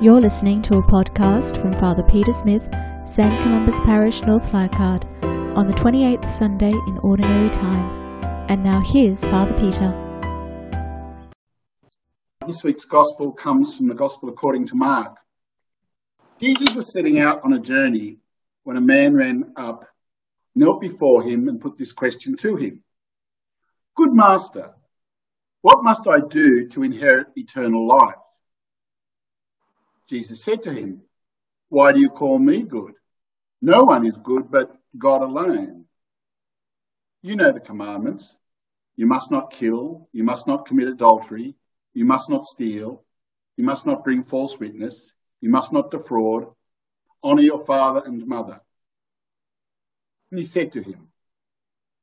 You're listening to a podcast from Father Peter Smith, St. Columba's Parish, North Leichhardt, on the 28th Sunday in Ordinary Time. And now here's Father Peter. This week's Gospel comes from the Gospel according to Mark. Jesus was setting out on a journey when a man ran up, knelt before him, and put this question to him Good Master, what must I do to inherit eternal life? Jesus said to him, Why do you call me good? No one is good but God alone. You know the commandments. You must not kill. You must not commit adultery. You must not steal. You must not bring false witness. You must not defraud. Honour your father and mother. And he said to him,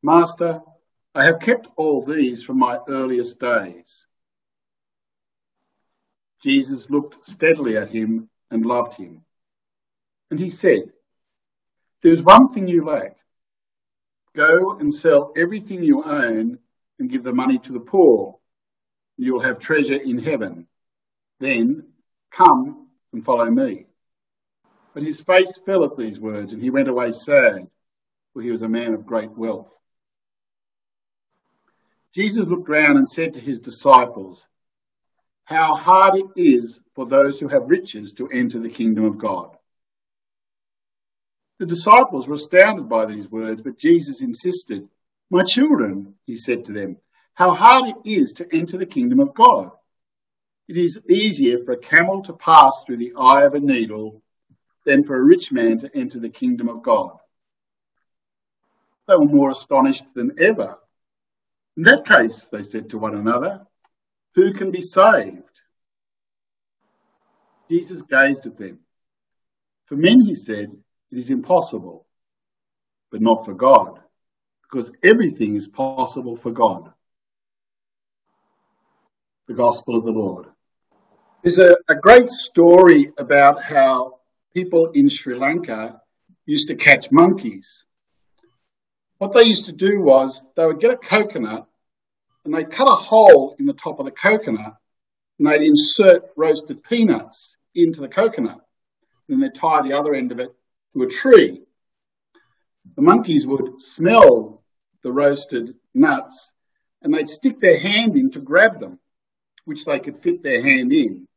Master, I have kept all these from my earliest days. Jesus looked steadily at him and loved him. And he said, There's one thing you lack. Go and sell everything you own and give the money to the poor. You'll have treasure in heaven. Then come and follow me. But his face fell at these words and he went away sad, for he was a man of great wealth. Jesus looked round and said to his disciples, how hard it is for those who have riches to enter the kingdom of God. The disciples were astounded by these words, but Jesus insisted. My children, he said to them, how hard it is to enter the kingdom of God. It is easier for a camel to pass through the eye of a needle than for a rich man to enter the kingdom of God. They were more astonished than ever. In that case, they said to one another, who can be saved? Jesus gazed at them. For men, he said, it is impossible, but not for God, because everything is possible for God. The Gospel of the Lord. There's a, a great story about how people in Sri Lanka used to catch monkeys. What they used to do was they would get a coconut and they'd cut a hole in the top of the coconut and they'd insert roasted peanuts into the coconut. And then they'd tie the other end of it to a tree. The monkeys would smell the roasted nuts and they'd stick their hand in to grab them, which they could fit their hand in.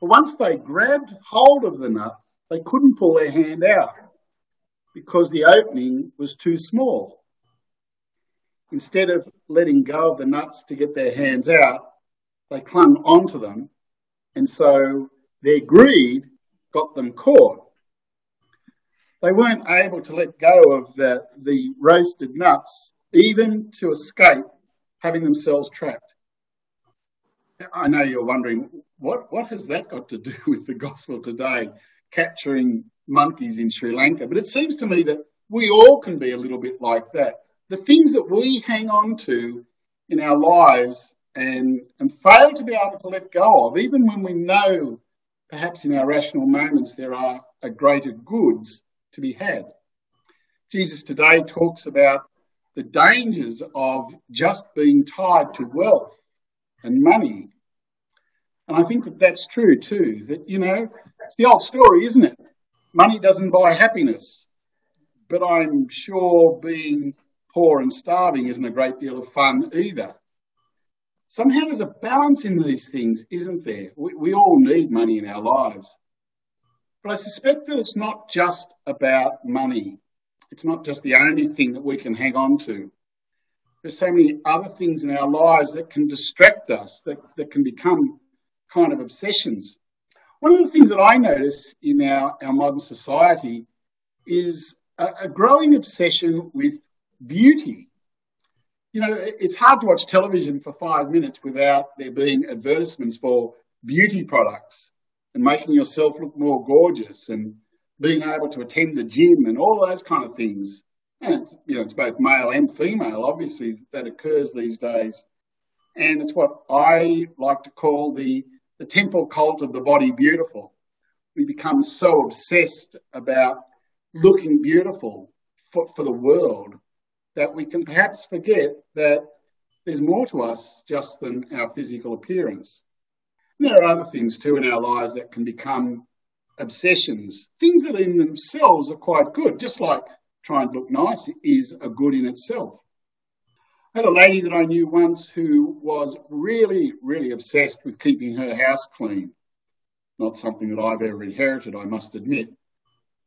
But once they grabbed hold of the nuts, they couldn't pull their hand out because the opening was too small instead of letting go of the nuts to get their hands out, they clung onto them. And so their greed got them caught. They weren't able to let go of the, the roasted nuts, even to escape having themselves trapped. I know you're wondering, what, what has that got to do with the gospel today, capturing monkeys in Sri Lanka? But it seems to me that we all can be a little bit like that the things that we hang on to in our lives and, and fail to be able to let go of, even when we know perhaps in our rational moments there are a greater goods to be had. Jesus today talks about the dangers of just being tied to wealth and money. And I think that that's true too, that, you know, it's the old story, isn't it? Money doesn't buy happiness. But I'm sure being poor and starving isn't a great deal of fun either. Somehow there's a balance in these things, isn't there? We, we all need money in our lives. But I suspect that it's not just about money. It's not just the only thing that we can hang on to. There's so many other things in our lives that can distract us, that, that can become kind of obsessions. One of the things that I notice in our, our modern society is a, a growing obsession with beauty. You know, it's hard to watch television for five minutes without there being advertisements for beauty products and making yourself look more gorgeous and being able to attend the gym and all those kind of things. And it's, you know, it's both male and female, obviously, that occurs these days. And it's what I like to call the, the temple cult of the body beautiful. We become so obsessed about looking beautiful for, for the world that we can perhaps forget that there's more to us just than our physical appearance. And there are other things too in our lives that can become obsessions, things that in themselves are quite good, just like trying to look nice is a good in itself. I had a lady that I knew once who was really, really obsessed with keeping her house clean. Not something that I've ever inherited, I must admit.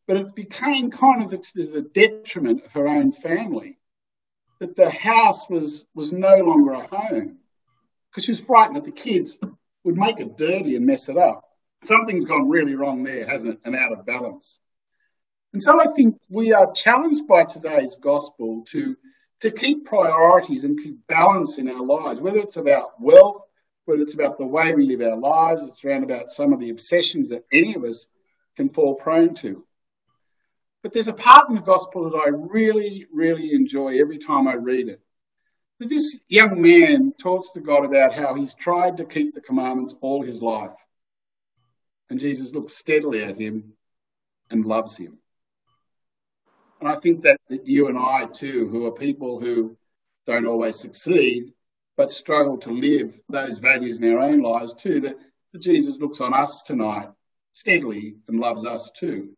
But it became kind of the, detriment of her own family. That the house was, was no longer a home because she was frightened that the kids would make it dirty and mess it up. Something's gone really wrong there, hasn't it? And out of balance. And so I think we are challenged by today's gospel to, to keep priorities and keep balance in our lives, whether it's about wealth, whether it's about the way we live our lives, it's around about some of the obsessions that any of us can fall prone to. But there's a part in the gospel that I really, really enjoy every time I read it. This young man talks to God about how he's tried to keep the commandments all his life. And Jesus looks steadily at him and loves him. And I think that, that you and I, too, who are people who don't always succeed, but struggle to live those values in our own lives, too, that, that Jesus looks on us tonight steadily and loves us, too.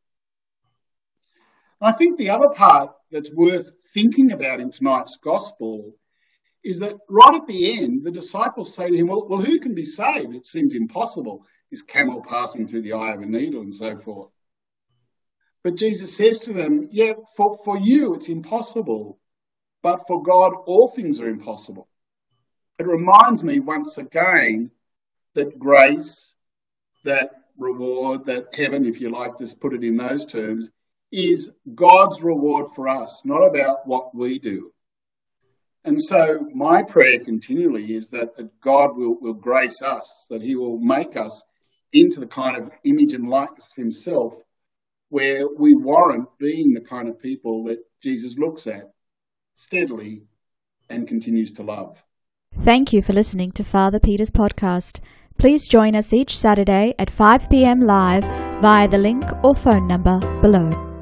I think the other part that's worth thinking about in tonight's gospel is that right at the end, the disciples say to him, Well, well who can be saved? It seems impossible. Is camel passing through the eye of a needle and so forth? But Jesus says to them, Yeah, for, for you it's impossible, but for God all things are impossible. It reminds me once again that grace, that reward, that heaven, if you like to put it in those terms, is God's reward for us, not about what we do. And so my prayer continually is that, that God will, will grace us, that he will make us into the kind of image and likeness of himself where we warrant being the kind of people that Jesus looks at steadily and continues to love. Thank you for listening to Father Peter's podcast. Please join us each Saturday at 5 p.m. live via the link or phone number below.